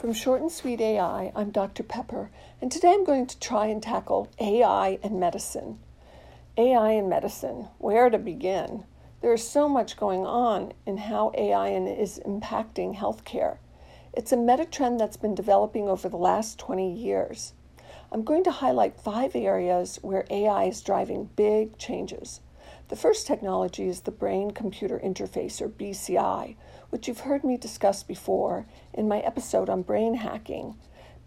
From Short and Sweet AI, I'm Dr. Pepper, and today I'm going to try and tackle AI and medicine. AI and medicine, where to begin? There is so much going on in how AI is impacting healthcare. It's a meta trend that's been developing over the last 20 years. I'm going to highlight five areas where AI is driving big changes. The first technology is the brain computer interface, or BCI, which you've heard me discuss before in my episode on brain hacking.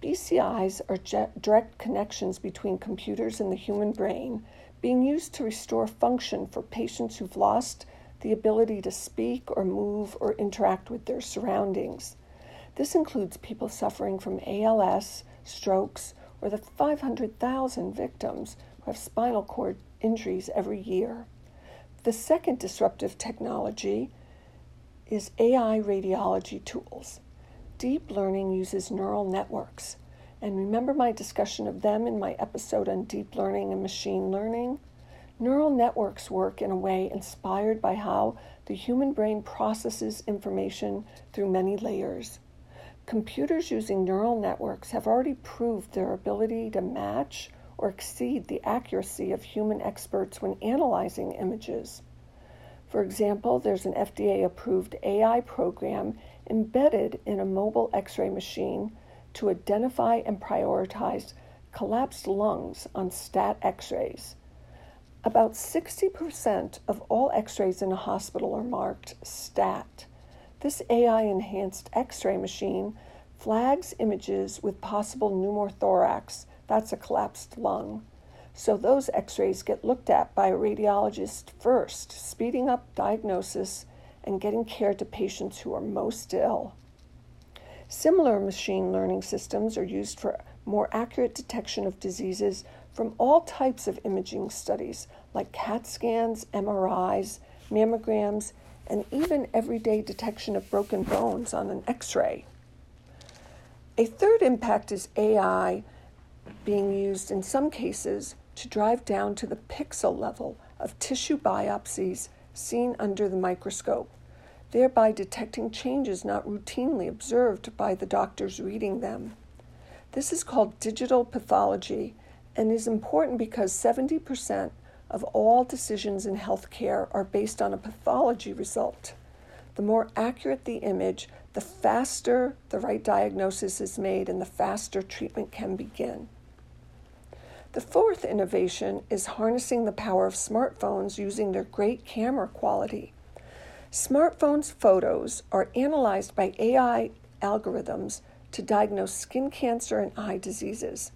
BCIs are direct connections between computers and the human brain being used to restore function for patients who've lost the ability to speak or move or interact with their surroundings. This includes people suffering from ALS, strokes, or the 500,000 victims who have spinal cord injuries every year. The second disruptive technology is AI radiology tools. Deep learning uses neural networks. And remember my discussion of them in my episode on deep learning and machine learning? Neural networks work in a way inspired by how the human brain processes information through many layers. Computers using neural networks have already proved their ability to match or exceed the accuracy of human experts when analyzing images. For example, there's an FDA approved AI program embedded in a mobile x ray machine to identify and prioritize collapsed lungs on stat x rays. About 60% of all x rays in a hospital are marked stat. This AI enhanced x ray machine flags images with possible pneumothorax that's a collapsed lung. So those x rays get looked at by a radiologist first, speeding up diagnosis and getting care to patients who are most ill. Similar machine learning systems are used for more accurate detection of diseases from all types of imaging studies, like CAT scans, MRIs, mammograms, and even everyday detection of broken bones on an x ray. A third impact is AI being used in some cases to drive down to the pixel level of tissue biopsies seen under the microscope, thereby detecting changes not routinely observed by the doctors reading them. This is called digital pathology and is important because 70% of all decisions in healthcare are based on a pathology result. The more accurate the image, the faster the right diagnosis is made and the faster treatment can begin. The fourth innovation is harnessing the power of smartphones using their great camera quality. Smartphones' photos are analyzed by AI algorithms to diagnose skin cancer and eye diseases.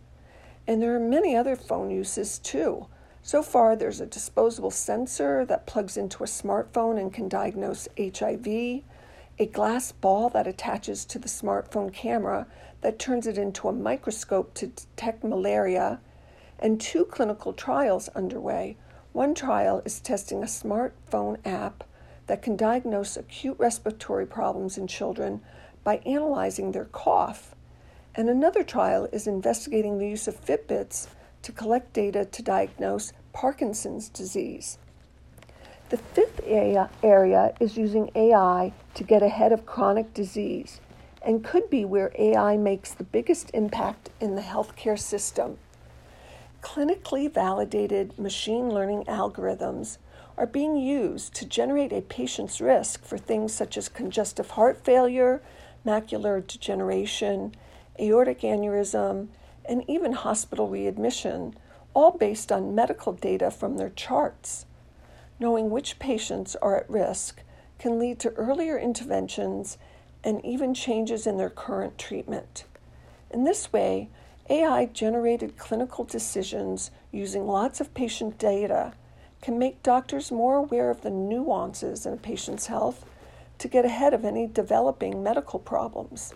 And there are many other phone uses too. So far, there's a disposable sensor that plugs into a smartphone and can diagnose HIV, a glass ball that attaches to the smartphone camera that turns it into a microscope to detect malaria, and two clinical trials underway. One trial is testing a smartphone app that can diagnose acute respiratory problems in children by analyzing their cough. And another trial is investigating the use of Fitbits to collect data to diagnose Parkinson's disease. The fifth area is using AI to get ahead of chronic disease and could be where AI makes the biggest impact in the healthcare system. Clinically validated machine learning algorithms are being used to generate a patient's risk for things such as congestive heart failure, macular degeneration, aortic aneurysm, and even hospital readmission, all based on medical data from their charts. Knowing which patients are at risk can lead to earlier interventions and even changes in their current treatment. In this way, AI generated clinical decisions using lots of patient data can make doctors more aware of the nuances in a patient's health to get ahead of any developing medical problems.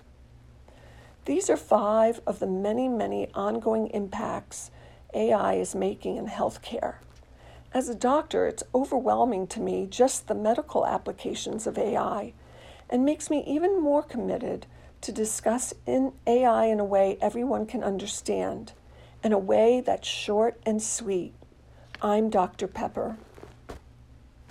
These are five of the many, many ongoing impacts AI is making in healthcare. As a doctor, it's overwhelming to me just the medical applications of AI and makes me even more committed to discuss in AI in a way everyone can understand, in a way that's short and sweet. I'm Dr. Pepper.